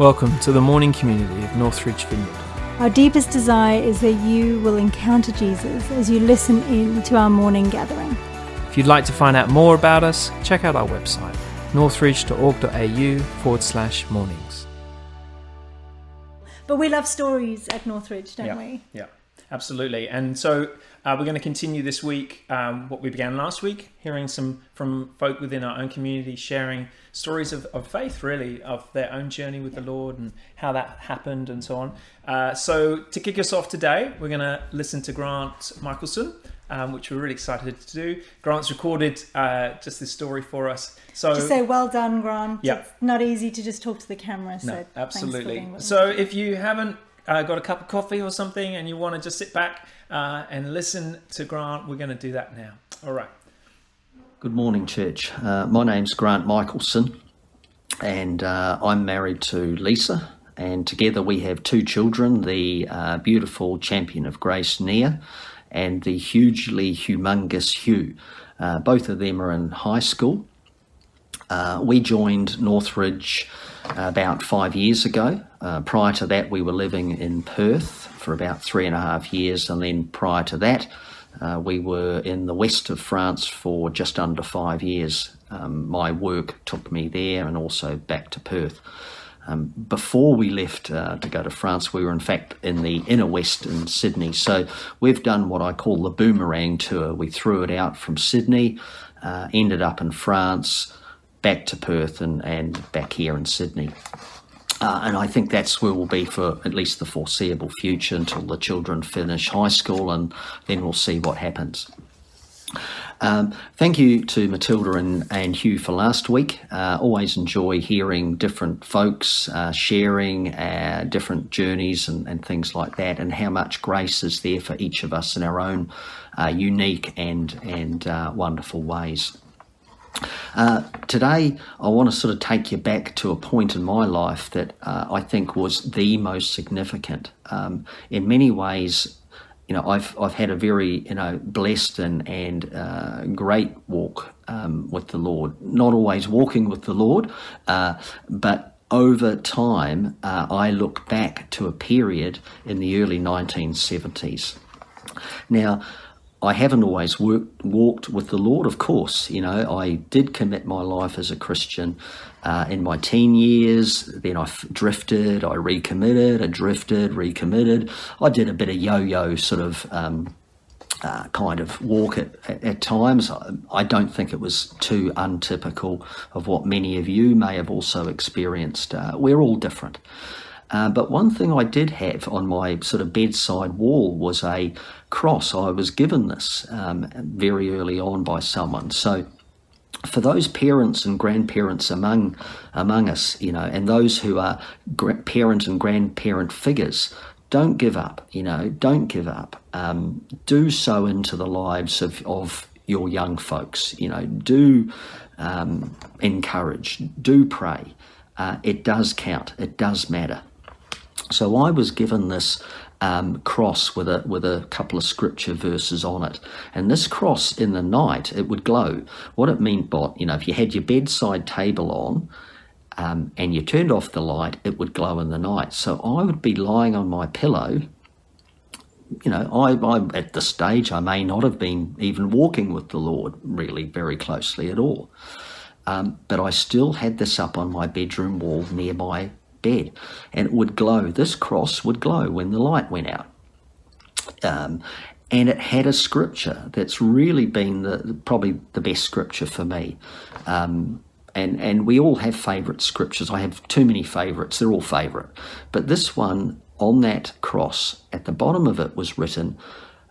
Welcome to the morning community of Northridge Vineyard. Our deepest desire is that you will encounter Jesus as you listen in to our morning gathering. If you'd like to find out more about us, check out our website, northridge.org.au forward slash mornings. But we love stories at Northridge, don't yeah, we? Yeah, absolutely. And so uh, we're going to continue this week um, what we began last week, hearing some from folk within our own community sharing stories of, of faith, really, of their own journey with the Lord and how that happened and so on. Uh, so, to kick us off today, we're going to listen to Grant Michelson. Um, which we're really excited to do. Grant's recorded uh, just this story for us. So just say well done, Grant. Yeah. It's not easy to just talk to the camera. So no, absolutely. so so if you haven't uh, got a cup of coffee or something and you want to just sit back uh, and listen to Grant, we're going to do that now. All right. Good morning, church. Uh, my name's Grant Michelson, and uh, I'm married to Lisa, and together we have two children the uh, beautiful champion of grace, Nia, and the hugely humongous Hugh. Uh, both of them are in high school. We joined Northridge about five years ago. Uh, prior to that, we were living in Perth for about three and a half years, and then prior to that, uh, we were in the west of France for just under five years. Um, my work took me there and also back to Perth. Um, before we left uh, to go to France, we were in fact in the inner west in Sydney. So we've done what I call the boomerang tour. We threw it out from Sydney, uh, ended up in France, back to Perth, and, and back here in Sydney. Uh, and I think that's where we'll be for at least the foreseeable future until the children finish high school, and then we'll see what happens. Um, thank you to Matilda and, and Hugh for last week. Uh, always enjoy hearing different folks uh, sharing uh, different journeys and, and, things like that, and how much grace is there for each of us in our own uh, unique and and uh, wonderful ways. Uh, today, I want to sort of take you back to a point in my life that uh, I think was the most significant. Um, in many ways, you know, I've I've had a very you know blessed and and uh, great walk um, with the Lord. Not always walking with the Lord, uh, but over time, uh, I look back to a period in the early 1970s. Now, I haven't always worked, walked with the Lord, of course. You know, I did commit my life as a Christian uh, in my teen years. Then I drifted, I recommitted, I drifted, recommitted. I did a bit of yo yo sort of um, uh, kind of walk at, at, at, times. I don't think it was too untypical of what many of you may have also experienced. Uh, we're all different. Uh, but one thing I did have on my sort of bedside wall was a cross. I was given this um, very early on by someone. So for those parents and grandparents among among us, you know, and those who are parent and grandparent figures, don't give up. You know, don't give up. Um, do so into the lives of, of your young folks. You know, do um, encourage, do pray. Uh, it does count. It does matter. So I was given this um, cross with a with a couple of scripture verses on it, and this cross in the night it would glow. What it meant, but you know, if you had your bedside table on. Um, and you turned off the light, it would glow in the night. So I would be lying on my pillow. You know, I, I at the stage I may not have been even walking with the Lord really very closely at all, um, but I still had this up on my bedroom wall near my bed, and it would glow. This cross would glow when the light went out. Um, and it had a scripture that's really been the probably the best scripture for me. Um, and and we all have favourite scriptures. I have too many favourites. They're all favourite, but this one on that cross at the bottom of it was written.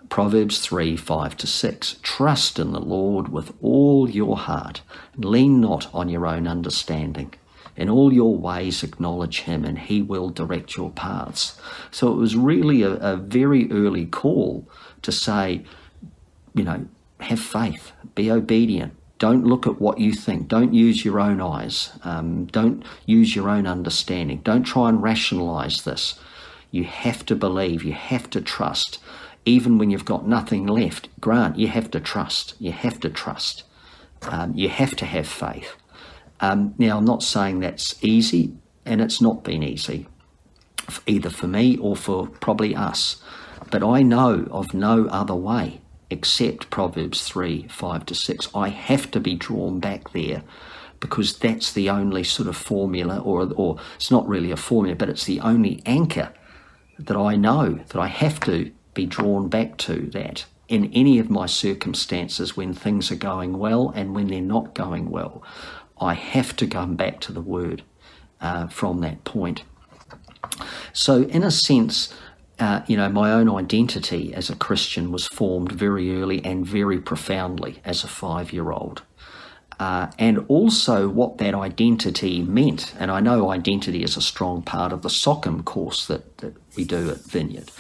Proverbs 3 5 to 6. Trust in the Lord with all your heart, and lean not on your own understanding. In all your ways, acknowledge him, and he will direct your paths. So it was really a, a very early call to say, you know, have faith, be obedient, don't look at what you think. Don't use your own eyes. Um, don't use your own understanding. Don't try and rationalize this. You have to believe. You have to trust. Even when you've got nothing left, Grant, you have to trust. You have to trust. Um, you have to have faith. Um, now, I'm not saying that's easy. and it's not been easy, either for me or for probably us. But I know of no other way except Proverbs 3 5 to 6. I have to be drawn back there because that's the only sort of formula, or, or it's not really a formula, but it's the only anchor that I know that I have to be drawn back to that in any of my circumstances when things are going well and when they're not going well. I have to come back to the Word uh, from that point. So, in a sense, uh, you know, my own identity as a Christian was formed very early and very profoundly as a five year old. Uh, and also what that identity meant. And I know identity is a strong part of the SOCM course that, that we do at Vineyard.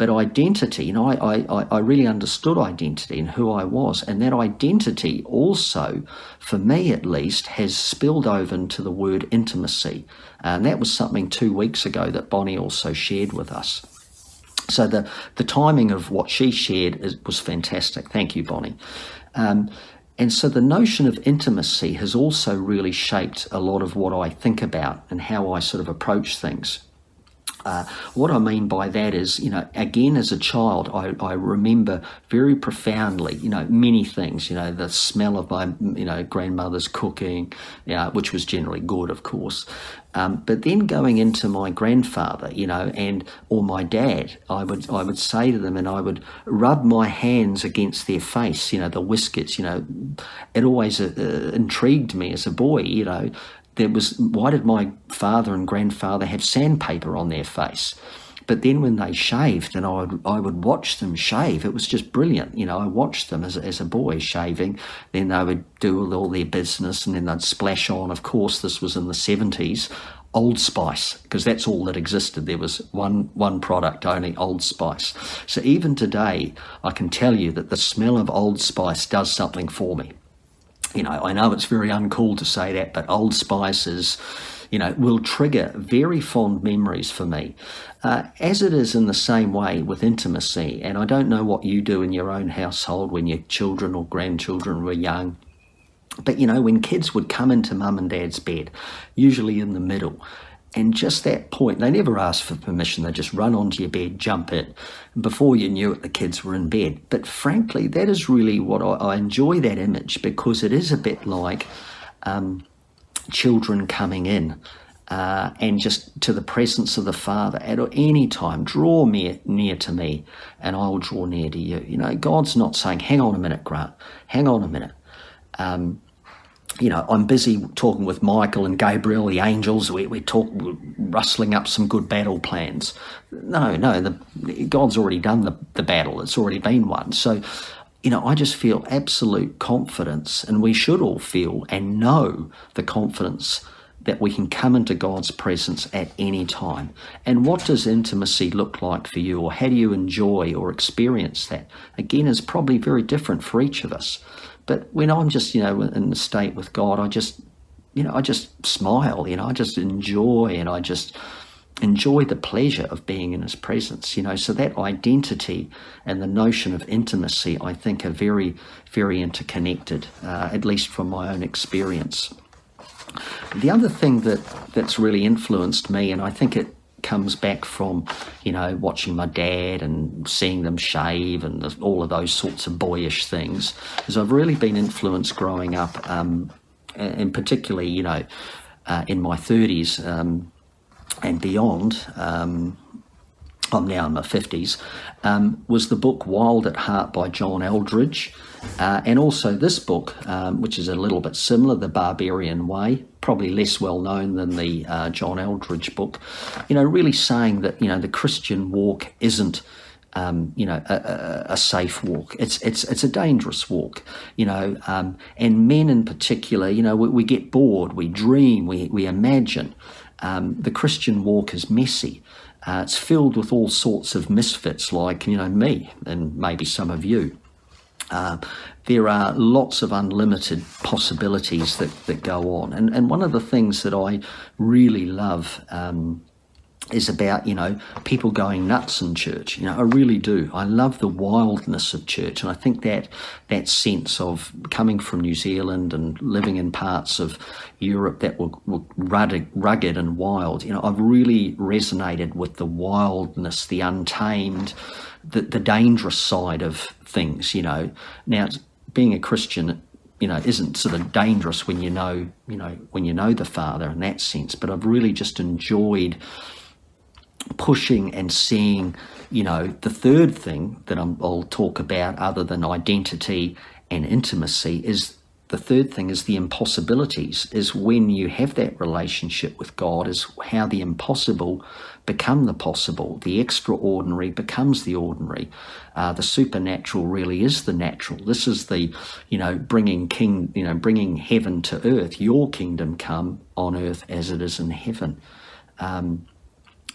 But identity, you know, I, I, I really understood identity and who I was. And that identity also, for me at least, has spilled over into the word intimacy. And that was something two weeks ago that Bonnie also shared with us. So the, the timing of what she shared is, was fantastic. Thank you, Bonnie. Um, and so the notion of intimacy has also really shaped a lot of what I think about and how I sort of approach things. Uh, what I mean by that is, you know, again, as a child, I, I remember very profoundly, you know, many things, you know, the smell of my, you know, grandmother's cooking, you know, which was generally good, of course. Um, but then going into my grandfather, you know, and or my dad, I would I would say to them, and I would rub my hands against their face, you know, the whiskers, you know, it always uh, intrigued me as a boy, you know, there was why did my father and grandfather have sandpaper on their face? But then when they shaved, and I would I would watch them shave, it was just brilliant. You know, I watched them as, as a boy shaving. Then they would do all their business, and then they'd splash on. Of course, this was in the seventies. Old Spice, because that's all that existed. There was one one product only, Old Spice. So even today, I can tell you that the smell of Old Spice does something for me you know, I know it's very uncool to say that, but Old Spices, you know, will trigger very fond memories for me. Uh, as it is in the same way with intimacy, and I don't know what you do in your own household when your children or grandchildren were young. But you know, when kids would come into mum and dad's bed, usually in the middle, and just that point, they never asked for permission. They just run onto your bed, jump in. And before you knew it, the kids were in bed. But frankly, that is really what I, I enjoy that image because it is a bit like um, children coming in. Uh, and just to the presence of the Father at any time. Draw me near to me, and I'll draw near to you. You know, God's not saying, "Hang on a minute, Grant. Hang on a minute." Um, you know, I'm busy talking with Michael and Gabriel, the angels. We, we're rustling up some good battle plans. No, no, the, God's already done the, the battle. It's already been won. So, you know, I just feel absolute confidence, and we should all feel and know the confidence that we can come into God's presence at any time. And what does intimacy look like for you, or how do you enjoy or experience that? Again, is probably very different for each of us. But when I'm just, you know, in the state with God, I just, you know, I just smile, you know, I just enjoy and I just enjoy the pleasure of being in his presence, you know. So that identity and the notion of intimacy, I think, are very, very interconnected, uh, at least from my own experience. The other thing that, that's really influenced me, and I think it comes back from, you know, watching my dad and seeing them shave and all of those sorts of boyish things. Because I've really been influenced growing up, um, and particularly, you know, uh, in my 30s um, and beyond. Um, I'm now in my 50s, um, was the book Wild at Heart by John Eldredge. Uh, and also this book, um, which is a little bit similar, The Barbarian Way, probably less well known than the uh, John Eldredge book, you know, really saying that, you know, the Christian walk isn't, um, you know, a, a, safe walk. It's, it's, it's a dangerous walk, you know, um, and men in particular, you know, we, we, get bored, we dream, we, we imagine. Um, the Christian walk is messy. Uh, it's filled with all sorts of misfits like, you know, me and maybe some of you. Uh, there are lots of unlimited possibilities that, that go on. And, and one of the things that I really love um, is about you know people going nuts in church. You know i really do. I love the wildness of church and i think that that sense of coming from new zealand and living in parts of europe that were, were rugged, rugged and wild. You know i've really resonated with the wildness the untamed the, the dangerous side of things you know. Now being a christian you know isn't sort of dangerous when you know you know when you know the father in that sense but i've really just enjoyed pushing and seeing, you know, the third thing that i will talk about other than identity and intimacy is the third thing is the impossibilities is when you have that relationship with God is how the impossible become the possible. The extraordinary becomes the ordinary. Uh, the supernatural really is the natural. This is the you know bringing king you know bringing heaven to earth. Your kingdom come on earth as it is in heaven. Um,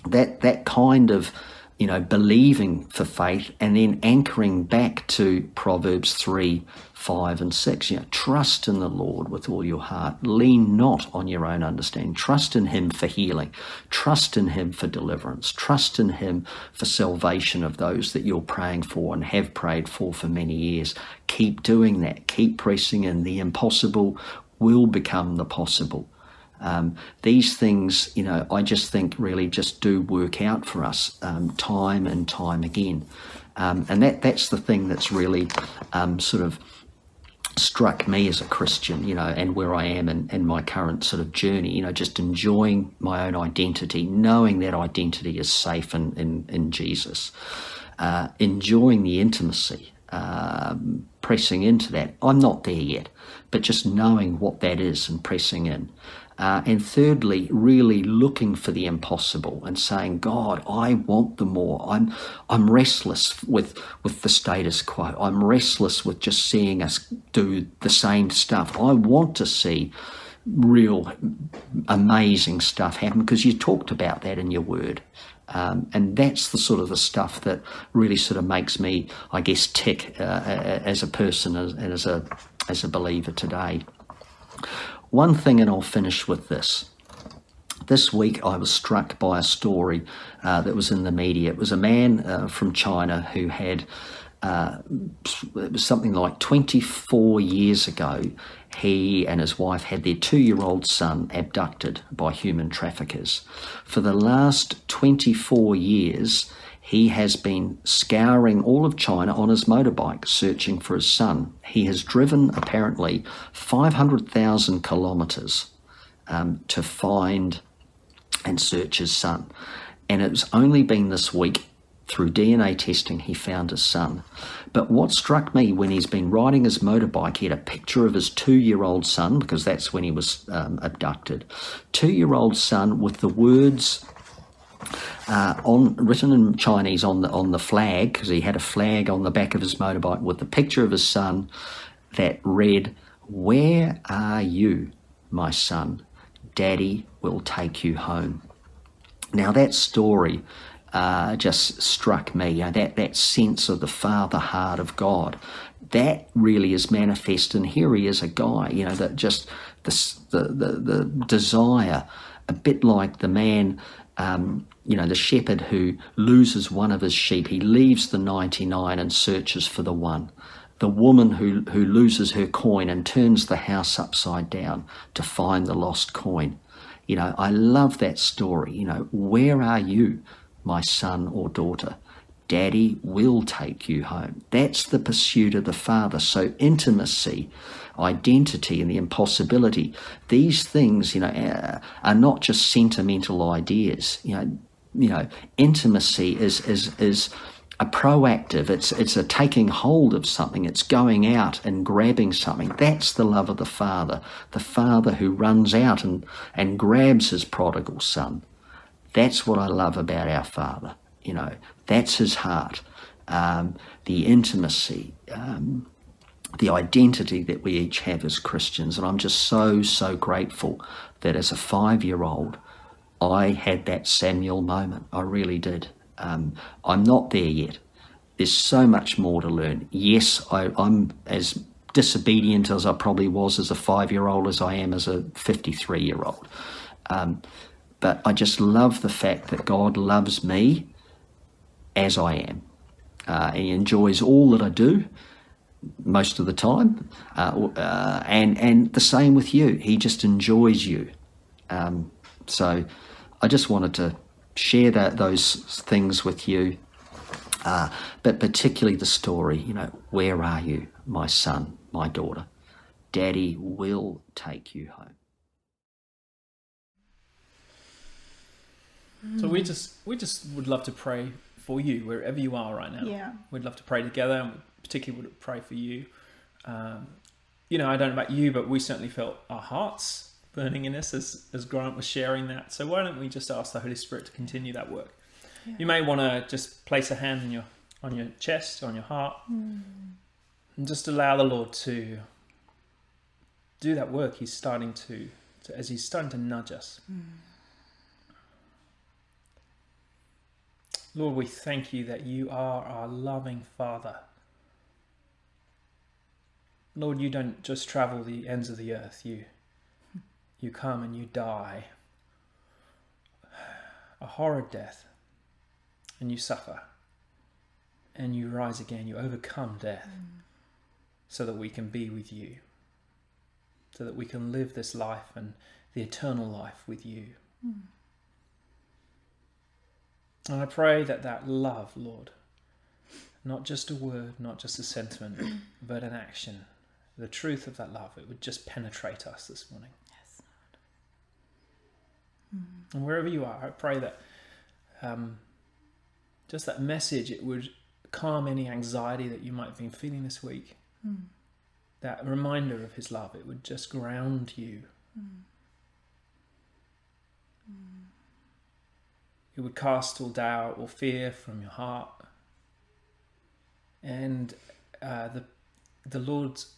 that that kind of you know believing for faith and then anchoring back to proverbs 3 5 and 6 you know trust in the lord with all your heart. Lean not on your own understanding. Trust in him for healing. Trust in him for deliverance. Trust in him for salvation of those that you're praying for and have prayed for for many years. Keep doing that. Keep pressing in. The impossible will become the possible um, these things, you know, I just think really just do work out for us um, time and time again. Um, and that, that's the thing that's really um, sort of struck me as a Christian, you know, and where I am in, in my current sort of journey, you know, just enjoying my own identity, knowing that identity is safe in, in, in Jesus, uh, enjoying the intimacy, um, pressing into that. I'm not there yet, but just knowing what that is and pressing in. Uh, and thirdly, really looking for the impossible and saying, God, I want the more. I'm, I'm restless with, with the status quo. I'm restless with just seeing us do the same stuff. I want to see real amazing stuff happen because you talked about that in your word. Um, and that's the sort of the stuff that really sort of makes me, I guess, tick uh, as a person and as a, as a believer today. One thing, and I'll finish with this. This week, I was struck by a story uh, that was in the media. It was a man uh, from China who had, uh, it was something like 24 years ago, he and his wife had their two year old son abducted by human traffickers. For the last 24 years, he has been scouring all of China on his motorbike searching for his son. He has driven apparently 500,000 kilometres um, to find and search his son. And it's only been this week through DNA testing he found his son. But what struck me when he's been riding his motorbike, he had a picture of his two year old son, because that's when he was um, abducted. Two year old son with the words uh, on written in Chinese on the on the flag because he had a flag on the back of his motorbike with the picture of his son that read, "Where are you, my son? Daddy will take you home." Now that story uh, just struck me. You know, that that sense of the father heart of God, that really is manifest. And here he is, a guy, you know, that just the the the, the desire, a bit like the man um, you know, the shepherd who loses one of his sheep, he leaves the 99 and searches for the one. The woman who, who loses her coin and turns the house upside down to find the lost coin. You know, I love that story. You know, where are you, my son or daughter? Daddy will take you home. That's the pursuit of the Father. So, intimacy identity and the impossibility. These things, you know, uh, are not just sentimental ideas. You know, you know, intimacy is is is a proactive. It's it's a taking hold of something. It's going out and grabbing something. That's the love of the Father. The Father who runs out and and grabs his prodigal son. That's what I love about our Father. You know, that's his heart. Um, the intimacy. Um, the identity that we each have as Christians. And I'm just so, so grateful that as a five year old, I had that Samuel moment. I really did. Um, I'm not there yet. There's so much more to learn. Yes, I, I'm as disobedient as I probably was as a five year old as I am as a 53 year old. Um, but I just love the fact that God loves me as I am. Uh, he enjoys all that I do most of the time, uh, uh, and and the same with you. He just enjoys you. Um, so, I just wanted to share that those things with you, uh, but particularly the story. You know, where are you, my son, my daughter? Daddy will take you home. So we just we just would love to pray for you wherever you are right now. Yeah. We'd love to pray together, and particularly would pray for you. Um, you know, I don't know about you, but we certainly felt our hearts burning in us as as Grant was sharing that. So why don't we just ask the Holy Spirit to continue that work? Yeah. You may want to just place a hand on your on your chest, on your heart, Mm. and just allow the Lord to do that work. He's starting to, to as he's starting to nudge us. Lord, we thank you that you are our loving Father. Lord, you don't just travel the ends of the earth. You, you come and you die a horrid death, and you suffer, and you rise again. You overcome death, so that we can be with you, so that we can live this life and the eternal life with you. And I pray that that love, Lord, not just a word, not just a sentiment, but an action, the truth of that love, it would just penetrate us this morning. Yes, And wherever you are, I pray that um, just that message, it would calm any anxiety that you might have been feeling this week. Mm. That reminder of His love, it would just ground you. Mm. Mm. It would cast all doubt or fear from your heart. And uh, the the Lord's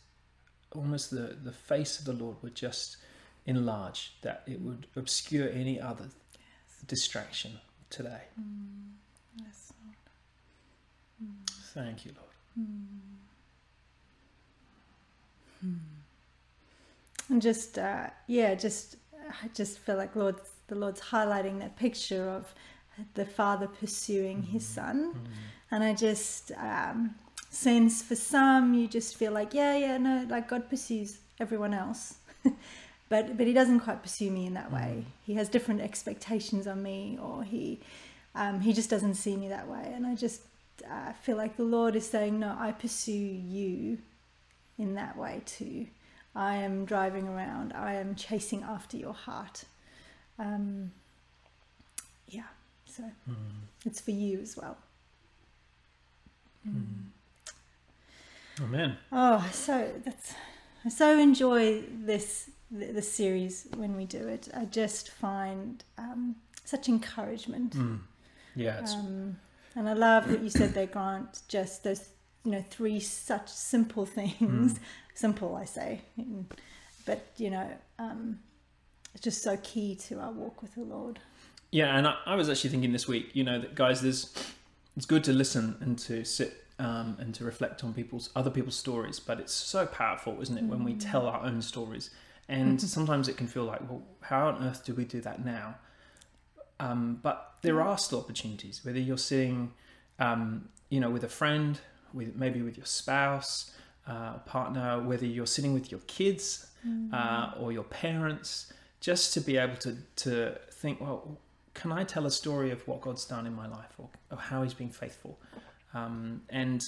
almost the, the face of the Lord would just enlarge, that. It would obscure any other distraction today. yes, Thank you, Lord. and just uh, yeah, just I just feel like Lord, the Lord's highlighting that picture of the father pursuing his son, and I just um, sense for some you just feel like yeah, yeah, no, like God pursues everyone else. But, but he doesn't quite pursue me in that way. He has different expectations on me, or he um, he just doesn't see me that way. And I just uh, feel like the Lord is saying, No, I pursue you in that way too. I am driving around, I am chasing after your heart. Um, yeah, so it's for you as well. Amen. Oh, so that's I so enjoy this the, series when we do it. I just find um, such encouragement. Yeah, it's, Um, and I love what you said there, Grant. Just those, you know, three such simple things. Simple, I say, Mm. but you know, um, it's just so key to our walk with the Lord. yeah. And I, I was actually thinking this week, you know, that guys, there's it's good to listen and to sit um, and to reflect on people's other people's stories, but it's so powerful, isn't it, when we tell our own stories? And sometimes it can feel like, well, how on earth do we do that now? Um, but there are still opportunities, whether you're sitting, um, you know, with a friend, with maybe with your spouse, uh, partner, whether you're sitting with your kids uh, or your parents, just to be able to to think, well, can I tell a story of what God's done in my life or, or how He's been faithful? Um, and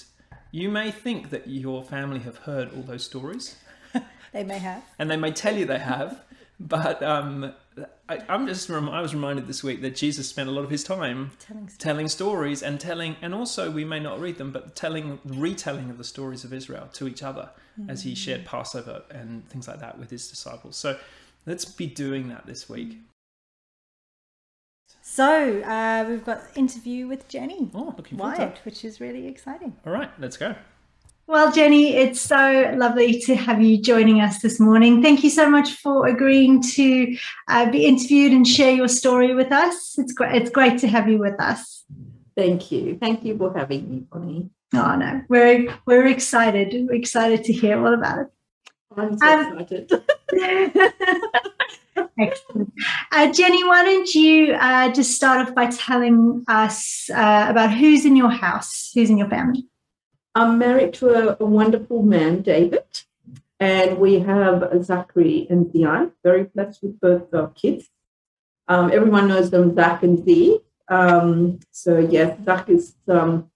you may think that your family have heard all those stories, They may have. and they may tell you they have, but um, I, I'm just rem- I was reminded this week that Jesus spent a lot of his time Telling stories. telling stories and telling, and also we may not read them, but telling, retelling of the stories of Israel to each other as he shared Passover and things like that with his disciples. So let's be doing that this week. So uh, we've got interview with Jenny Oh, looking forward to Wyatt, it. which is really exciting. All right, let's go. Well, Jenny, it's so lovely to have you joining us this morning. Thank you so much for agreeing to uh, be interviewed and share your story with us. It's great. It's great to have you with us. Thank you. Thank you for having me, Bonnie. Oh no, we're we're excited. We're excited to hear all about it. I'm so Um, excited. Excellent. Uh, Jenny, why don't you uh, just start off by telling us uh, about who's in your house, who's in your family? I'm married to a, a wonderful man, David, and we have Zachary and Dion. Very blessed with both our kids. Um, everyone knows them, Zach and Z. Um, so yes, Zach is um,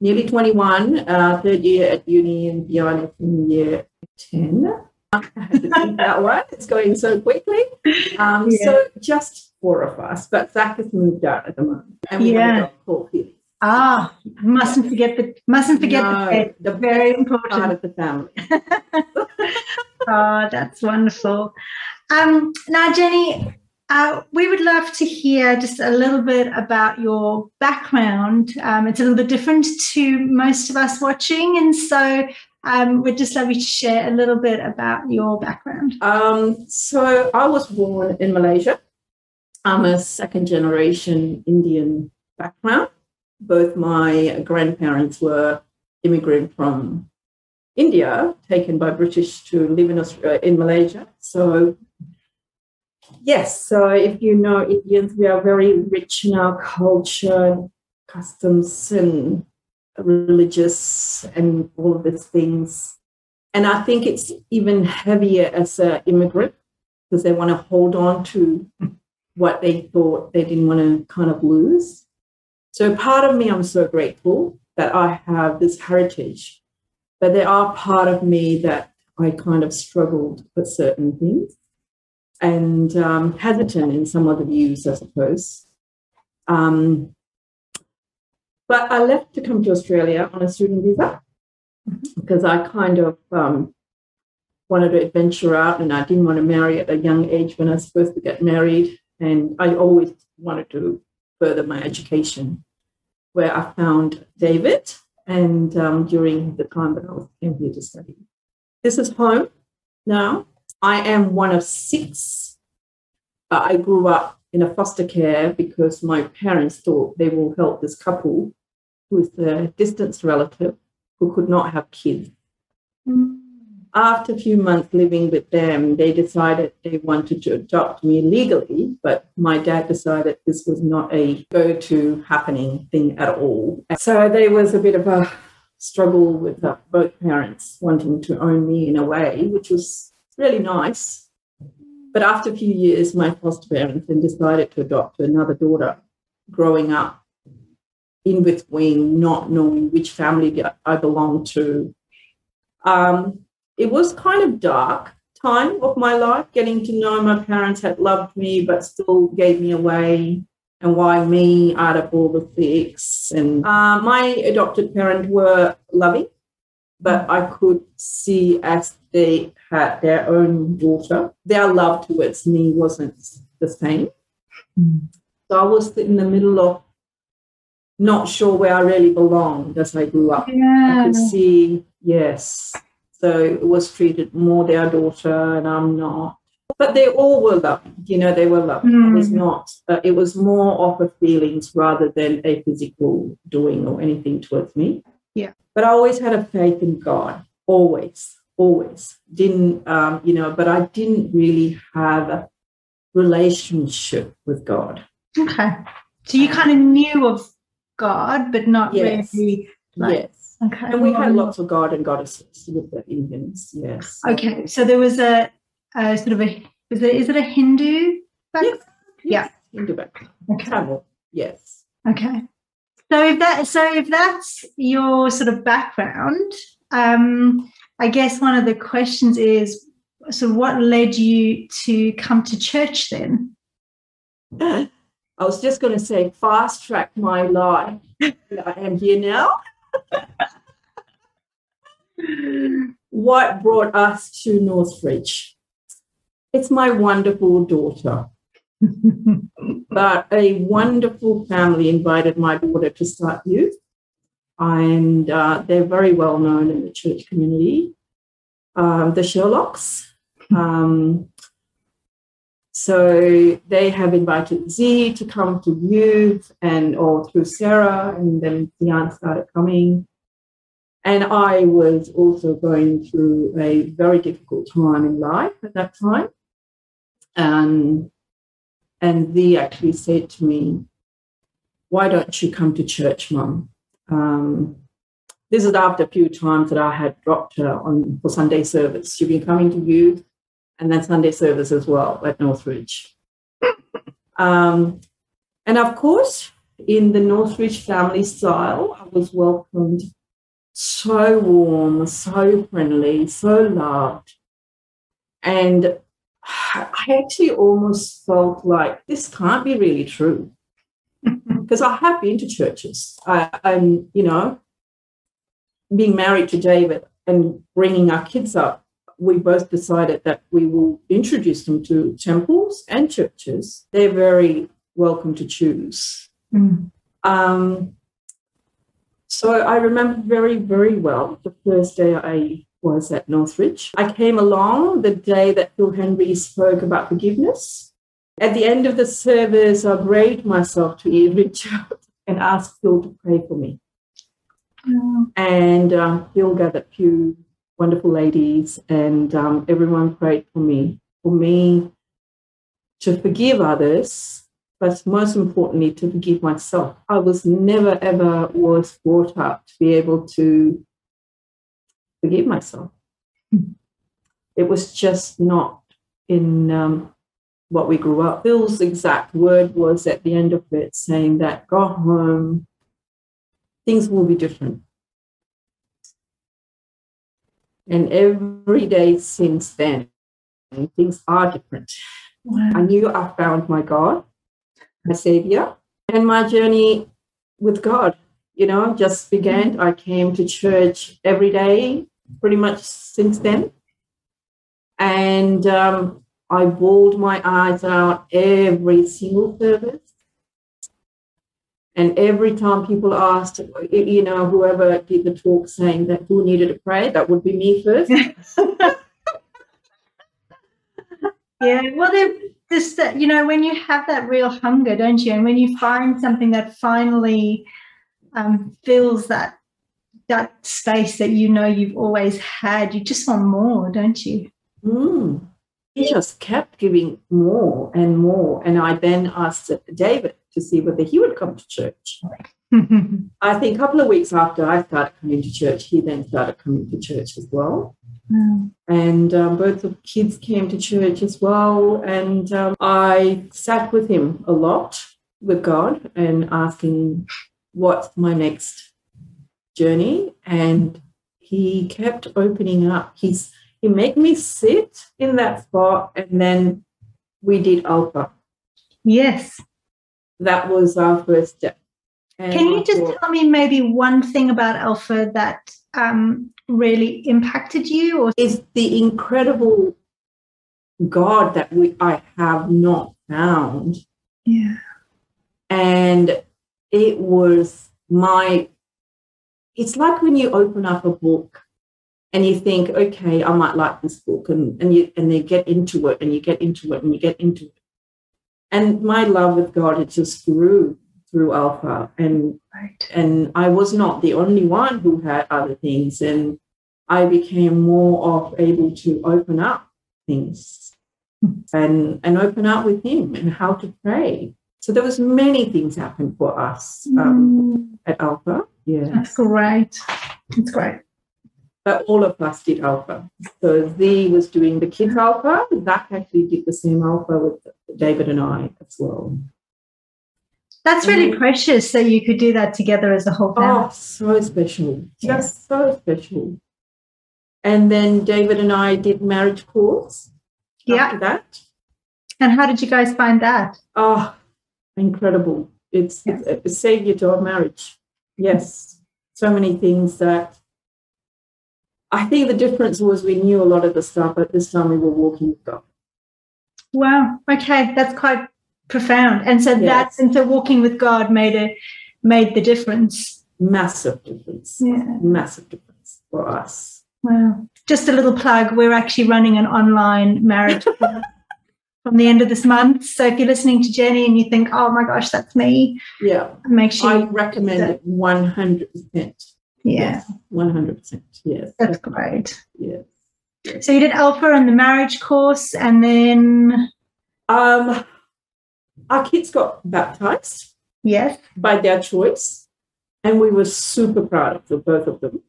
nearly 21, uh, third year at uni, and Dion is in year 10. That one. It's going so quickly. Um, yeah. So just four of us, but Zach has moved out at the moment, and we yeah. have a dog Felix. Ah, mustn't forget the mustn't forget no, the. The very important part of the family. oh, that's wonderful. Um, now, Jenny, uh, we would love to hear just a little bit about your background. Um, it's a little bit different to most of us watching, and so um, we'd just love you to share a little bit about your background. Um, so, I was born in Malaysia. I'm a second generation Indian background both my grandparents were immigrant from India, taken by British to live in Australia, in Malaysia. So yes, so if you know Indians, we are very rich in our culture, customs, and religious, and all of these things. And I think it's even heavier as an immigrant because they want to hold on to what they thought they didn't want to kind of lose. So part of me, I'm so grateful that I have this heritage, but there are part of me that I kind of struggled with certain things and um, hesitant in some of the views, I suppose. Um, but I left to come to Australia on a student visa because I kind of um, wanted to adventure out and I didn't want to marry at a young age when I was supposed to get married. And I always wanted to further my education where I found David and um, during the time that I was came here to study. This is home now. I am one of six. Uh, I grew up in a foster care because my parents thought they will help this couple is a distance relative who could not have kids. Mm after a few months living with them, they decided they wanted to adopt me legally, but my dad decided this was not a go to happening thing at all. So there was a bit of a struggle with uh, both parents wanting to own me in a way, which was really nice. But after a few years, my foster parents then decided to adopt another daughter growing up in between, not knowing which family I belonged to. Um, it was kind of dark time of my life, getting to know my parents had loved me but still gave me away. And why me out of all the six? And uh, my adopted parents were loving, but I could see as they had their own daughter, their love towards me wasn't the same. Mm. So I was in the middle of not sure where I really belonged as I grew up. Yeah. I could see, yes, so it was treated more their daughter, and I'm not. But they all were loved, you know, they were loved. Mm. It was not, uh, it was more of a feelings rather than a physical doing or anything towards me. Yeah. But I always had a faith in God, always, always. Didn't, um, you know, but I didn't really have a relationship with God. Okay. So you kind of knew of God, but not yes. really. Like, yes. Okay. And we had lots of god and goddesses with the Indians, yes. Okay. So there was a, a sort of a, is it, is it a Hindu background? Yes. Yeah. Hindu background. Okay. Yes. Okay. So if that, so if that's your sort of background, um, I guess one of the questions is, so what led you to come to church then? I was just going to say, fast track my life. I am here now what brought us to Northridge? It's my wonderful daughter. but a wonderful family invited my daughter to start youth, and uh, they're very well known in the church community. Um, the Sherlocks. Um, so they have invited Z to come to youth and or through Sarah, and then Dion started coming. And I was also going through a very difficult time in life at that time. And and they actually said to me, "Why don't you come to church, Mum?" Um, this is after a few times that I had dropped her on for Sunday service. She'd been coming to youth and then Sunday service as well at Northridge. um, and of course, in the Northridge family style, I was welcomed so warm, so friendly, so loved. And I actually almost felt like this can't be really true. Because I have been to churches. I, I'm, you know, being married to David and bringing our kids up, we both decided that we will introduce them to temples and churches. They're very welcome to choose. Mm. Um, so I remember very, very well the first day I was at Northridge. I came along the day that Phil Henry spoke about forgiveness. At the end of the service, I braved myself to reach out and ask Phil to pray for me. Oh. And um, Phil gathered a few wonderful ladies, and um, everyone prayed for me, for me to forgive others, but most importantly, to forgive myself. I was never ever was brought up to be able to forgive myself. It was just not in um, what we grew up. Phil's exact word was at the end of it saying that go home, things will be different. And every day since then, things are different. Wow. I knew I found my God, my Savior, and my journey with God, you know, just began. I came to church every day pretty much since then. And um, I bawled my eyes out every single service. And every time people asked, you know, whoever did the talk saying that who needed to pray, that would be me first. Yeah, well, then this, that you know, when you have that real hunger, don't you? And when you find something that finally um, fills that that space that you know you've always had, you just want more, don't you? Mm. He just kept giving more and more. And I then asked David to see whether he would come to church. I think a couple of weeks after I started coming to church, he then started coming to church as well. Wow. And um, both the kids came to church as well. And um, I sat with him a lot with God and asking, what's my next journey? And he kept opening up. He's he made me sit in that spot, and then we did Alpha. Yes. That was our first step. And Can you just tell me maybe one thing about Alpha that um, really impacted you? Or is the incredible God that we I have not found. yeah, And it was my it's like when you open up a book and you think, okay, I might like this book, and, and you and you get into it and you get into it and you get into it. And my love with God, it just grew through Alpha. And right. and I was not the only one who had other things. And I became more of able to open up things and and open up with him and how to pray. So there was many things happened for us um, Mm, at Alpha. Yeah. that's great. That's great. But all of us did Alpha. So Z was doing the kids Alpha. Zach actually did the same Alpha with David and I as well. That's really Mhm. precious that you could do that together as a whole family. Oh, so special. Yeah. Just so special. And then David and I did marriage course Yeah. after that. And how did you guys find that? Oh, incredible. It's, Yeah. it's a savior to our marriage. Yes. So many things that I think the difference was we knew a lot of the stuff, but this time we were walking with God. Wow. Okay, that's quite profound. And so Yes. that's and so walking with God made a made the difference. Massive difference. Yeah. Massive difference for us. Wow. Just a little plug. We're actually running an online marriage from the end of this month. So if you're listening to Jenny and you think, oh my gosh, that's me, Yeah. make sure I recommend it 100%. Yeah, 100%. Yes. that's great. Yes. So you did Alpha and the marriage course, and then Um, our kids got baptized Yes. by their choice, and we were super proud of the both of them.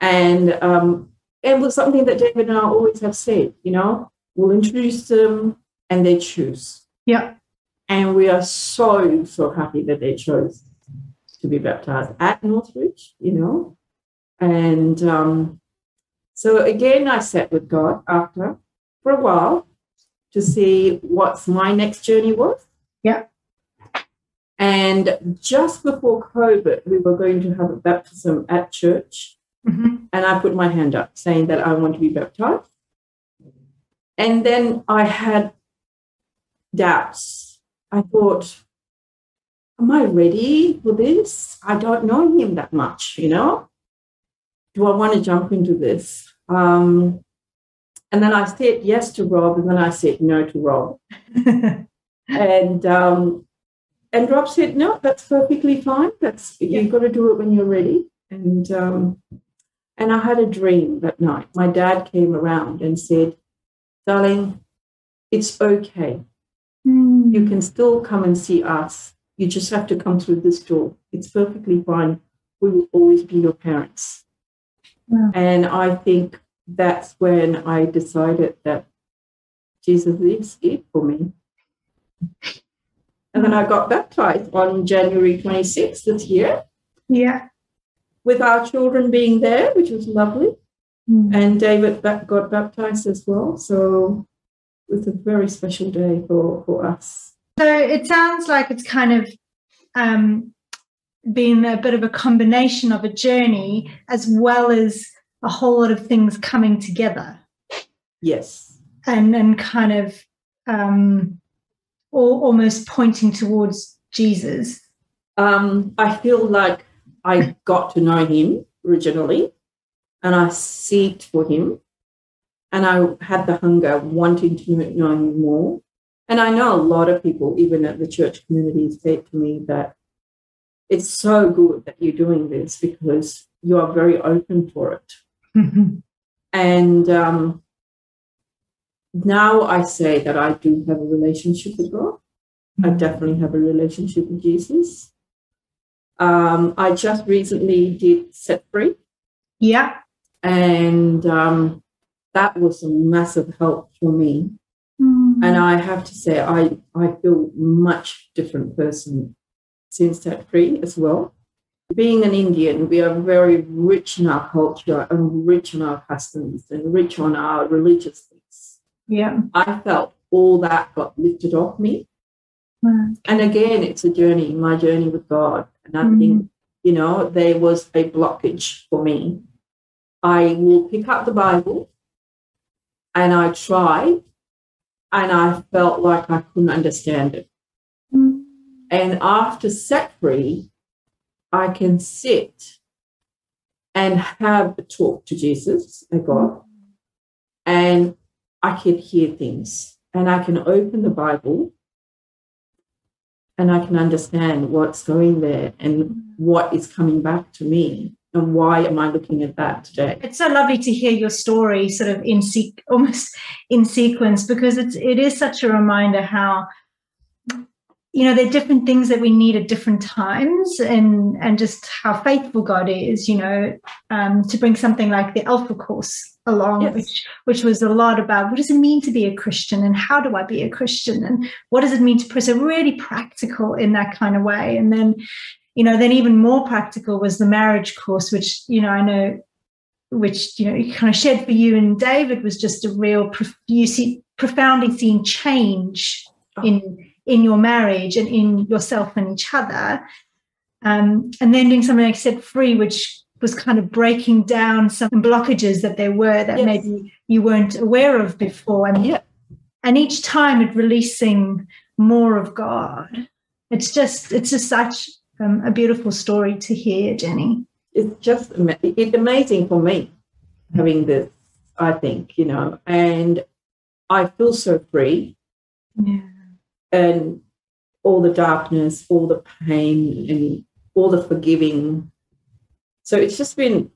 And um, it was something that David and I always have said, you know, we'll introduce them and they choose. Yeah. And we are so, so happy that they chose to be baptized at Northridge, you know. And um, so again, I sat with God after for a while to see what's my next journey was. Yeah. And just before COVID, we were going to have a baptism at church. Mhm. And I put my hand up saying that I want to be baptized. And then I had doubts. I thought, am I ready for this? I don't know him that much, you know? Do I want to jump into this? Um, and then I said yes to Rob, and then I said no to Rob. And um, and Rob said, no, that's perfectly fine. That's you've got to do it when you're ready. And um, and I had a dream that night. My dad came around and said, darling, it's okay. Mm. You can still come and see us. You just have to come through this door. It's perfectly fine. We will always be your parents. Wow. And I think that's when I decided that Jesus is it for me. And then I got baptized on January 26th this year Yeah. with our children being there, which was lovely. Mm. And David got baptized as well. So it was a very special day for, for us. So it sounds like it's kind of um, been a bit of a combination of a journey as well as a whole lot of things coming together Yes. and and kind of um, or almost pointing towards Jesus. Um, I feel like I got to know him originally and I seeked for him and I had the hunger wanting to know him more. And I know a lot of people, even at the church community, said to me that it's so good that you're doing this because you are very open for it. And um, now I say that I do have a relationship with God. I definitely have a relationship with Jesus. Um, I just recently did Set Free, yeah. and um, that was a massive help for me. And mm. I have to say, I, I feel much different person since that Free as well. Being an Indian, we are very rich in our culture and rich in our customs and rich on our religious things. yeah. I felt all that got lifted off me. Wow. And again, it's a journey, my journey with God. And I think, mm. you know, there was a blockage for me. I will pick up the Bible and I try, and I felt like I couldn't understand it. And after free, I can sit and have a talk to Jesus, a God, and I can hear things and I can open the Bible and I can understand what's going there and what is coming back to me and why am I looking at that today. It's so lovely to hear your story sort of in se- almost in sequence because it's it is such a reminder how you know there are different things that we need at different times and and just how faithful God is you know um, to bring something like the Alpha course along Yes. which which was a lot about what does it mean to be a Christian and how do I be a Christian and what does it mean to pray so really practical in that kind of way and then you know then even more practical was the marriage course which you know I know which you know kind of shared for you and David was just a real prof- you see profoundly seeing change in in your marriage and in yourself and each other um, and then doing something like set free which was kind of breaking down some blockages that there were that Yes. maybe you weren't aware of before and Yeah. and each time it releasing more of God it's just it's just such um, a beautiful story to hear Jenny. It's just it's amazing for me having this i think you know and i feel so free. Yeah. And all the darkness all the pain and all the forgiving. So it's just been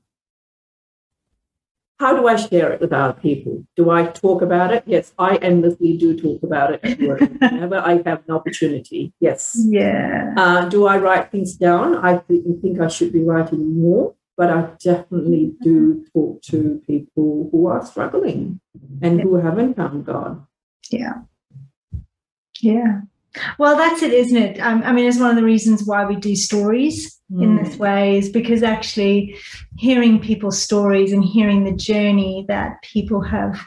how do I share it with other people? Do I talk about it? Yes, I endlessly do talk about it at work whenever I have an opportunity. Yes. Yeah. Uh, do I write things down? I th- think I should be writing more, but I definitely do talk to people who are struggling and who haven't found God. Yeah. Yeah. Well, that's it, isn't it? Um, I mean, it's one of the reasons why we do stories in this way is because actually hearing people's stories and hearing the journey that people have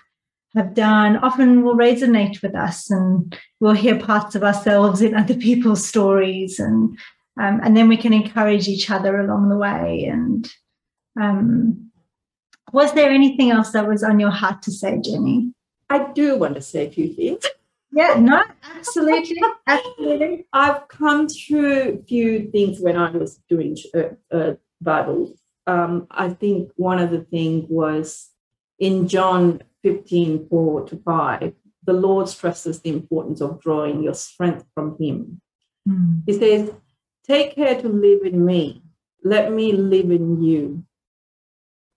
have done often will resonate with us and we'll hear parts of ourselves in other people's stories and um, and then we can encourage each other along the way. And um, was there anything else that was on your heart to say jenny? I do want to say a few things. yeah no absolutely absolutely I've come through a few things when I was doing uh, uh, Bible. Um, I think one of the things was in John 15, 4 to 5, the Lord stresses the importance of drawing your strength from Him. Mm. He says, Take care to live in me. Let me live in you.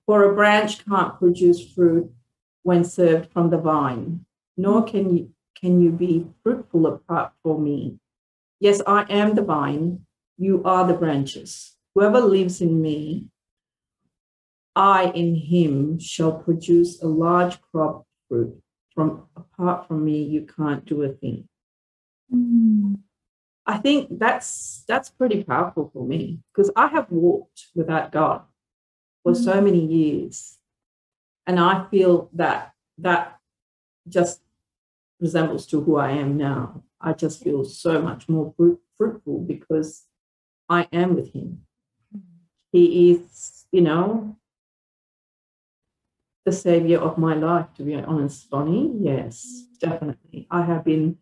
For a branch can't produce fruit when served from the vine, nor can you, can you be fruitful apart from me. Yes, I am the vine, you are the branches. Whoever lives in me, I in him shall produce a large crop of fruit. From apart from me, you can't do a thing. Mm. I think that's that's pretty powerful for me because I have walked without God for so many years, and I feel that that just resembles to who I am now. I just feel so much more fruit, fruitful because I am with Him. He is, you know, the savior of my life. To be honest, Bonnie, yes, definitely. I have been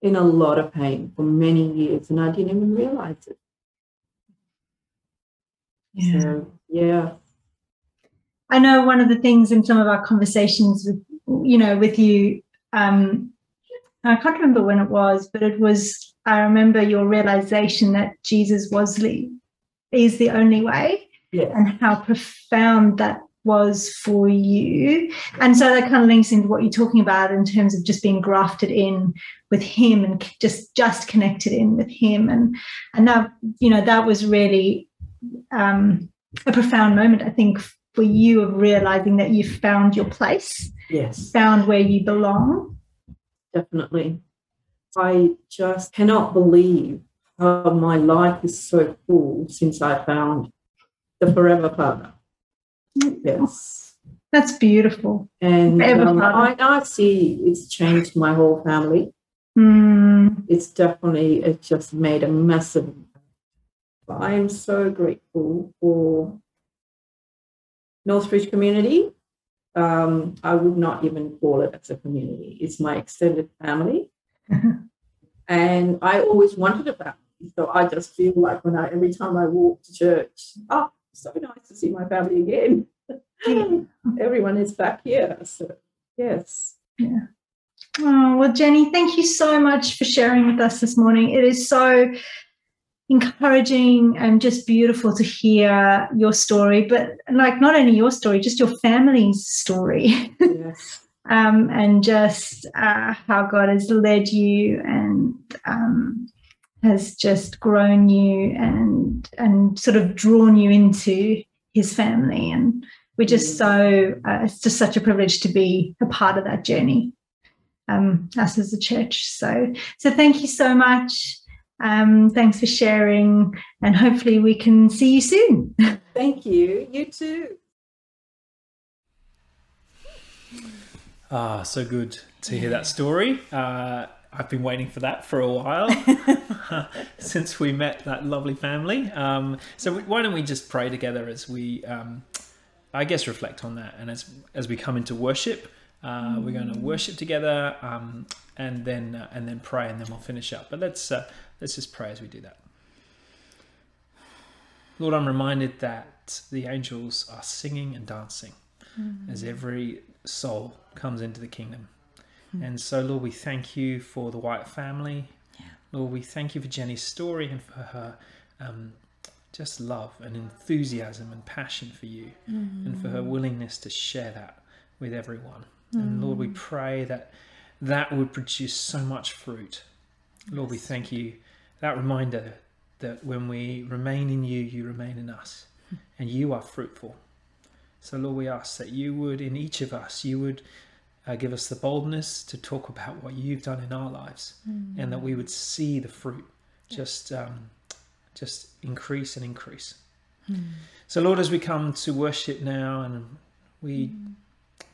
in a lot of pain for many years and I didn't even realize it. Yeah. So, yeah. I know one of the things in some of our conversations with you know with you um I can't remember when it was but it was I remember your realization that Jesus was the is the only way Yes. and how profound that was for you and so that kind of links into what you're talking about in terms of just being grafted in with him and just just connected in with him and and that you know that was really um a profound moment i think for you of realizing that you found your place Yes. found where you belong definitely. I just cannot believe how my life is so full since I found the Forever Father. Yes. that's beautiful And Forever um, I, I see it's changed my whole family. Mm, It's definitely, it just made a massive impact. But I am so grateful for Northridge community. Um, I would not even call it as a community. It's my extended family. and I always wanted a family. So I just feel like when I every time I walk to church, oh, so nice to see my family again. Everyone is back here. So yes. Oh, well, Jenny, thank you so much for sharing with us this morning. It is so encouraging and just beautiful to hear your story, but like not only your story, just your family's story. Yes. um, and just uh, how God has led you and um, has just grown you and and sort of drawn you into His family. And we're just so uh, it's just such a privilege to be a part of that journey, um, us as a church. So so thank you so much. Um, thanks for sharing, and hopefully we can see you soon. Thank you. You too. Ah, so good to hear that story. Uh, I've been waiting for that for a while since we met that lovely family. Um, so why don't we just pray together as we, um, I guess, reflect on that, and as as we come into worship, uh, we're going to worship together, um, and then uh, and then pray, and then we'll finish up. But let's uh, let's just pray as we do that. Lord, I'm reminded that the angels are singing and dancing mm. as every soul comes into the kingdom. Mm. And so, Lord, we thank you for the White family. Lord, we thank you for Jenny's story and for her um, just love and enthusiasm and passion for you and for her mm. willingness to share that with everyone. And Lord, we pray that that would produce so much fruit. Lord, we thank you. That reminder that when we remain in you, you remain in us, and you are fruitful. So, Lord, we ask that you would, in each of us, you would uh, give us the boldness to talk about what you've done in our lives, and that we would see the fruit just um, just increase and increase. So, Lord, as we come to worship now, and we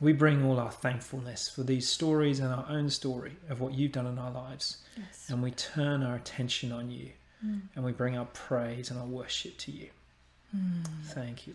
we bring all our thankfulness for these stories and our own story of what you've done in our lives, Yes. and we turn our attention on you, mm. and we bring our praise and our worship to you. Mm. Thank you.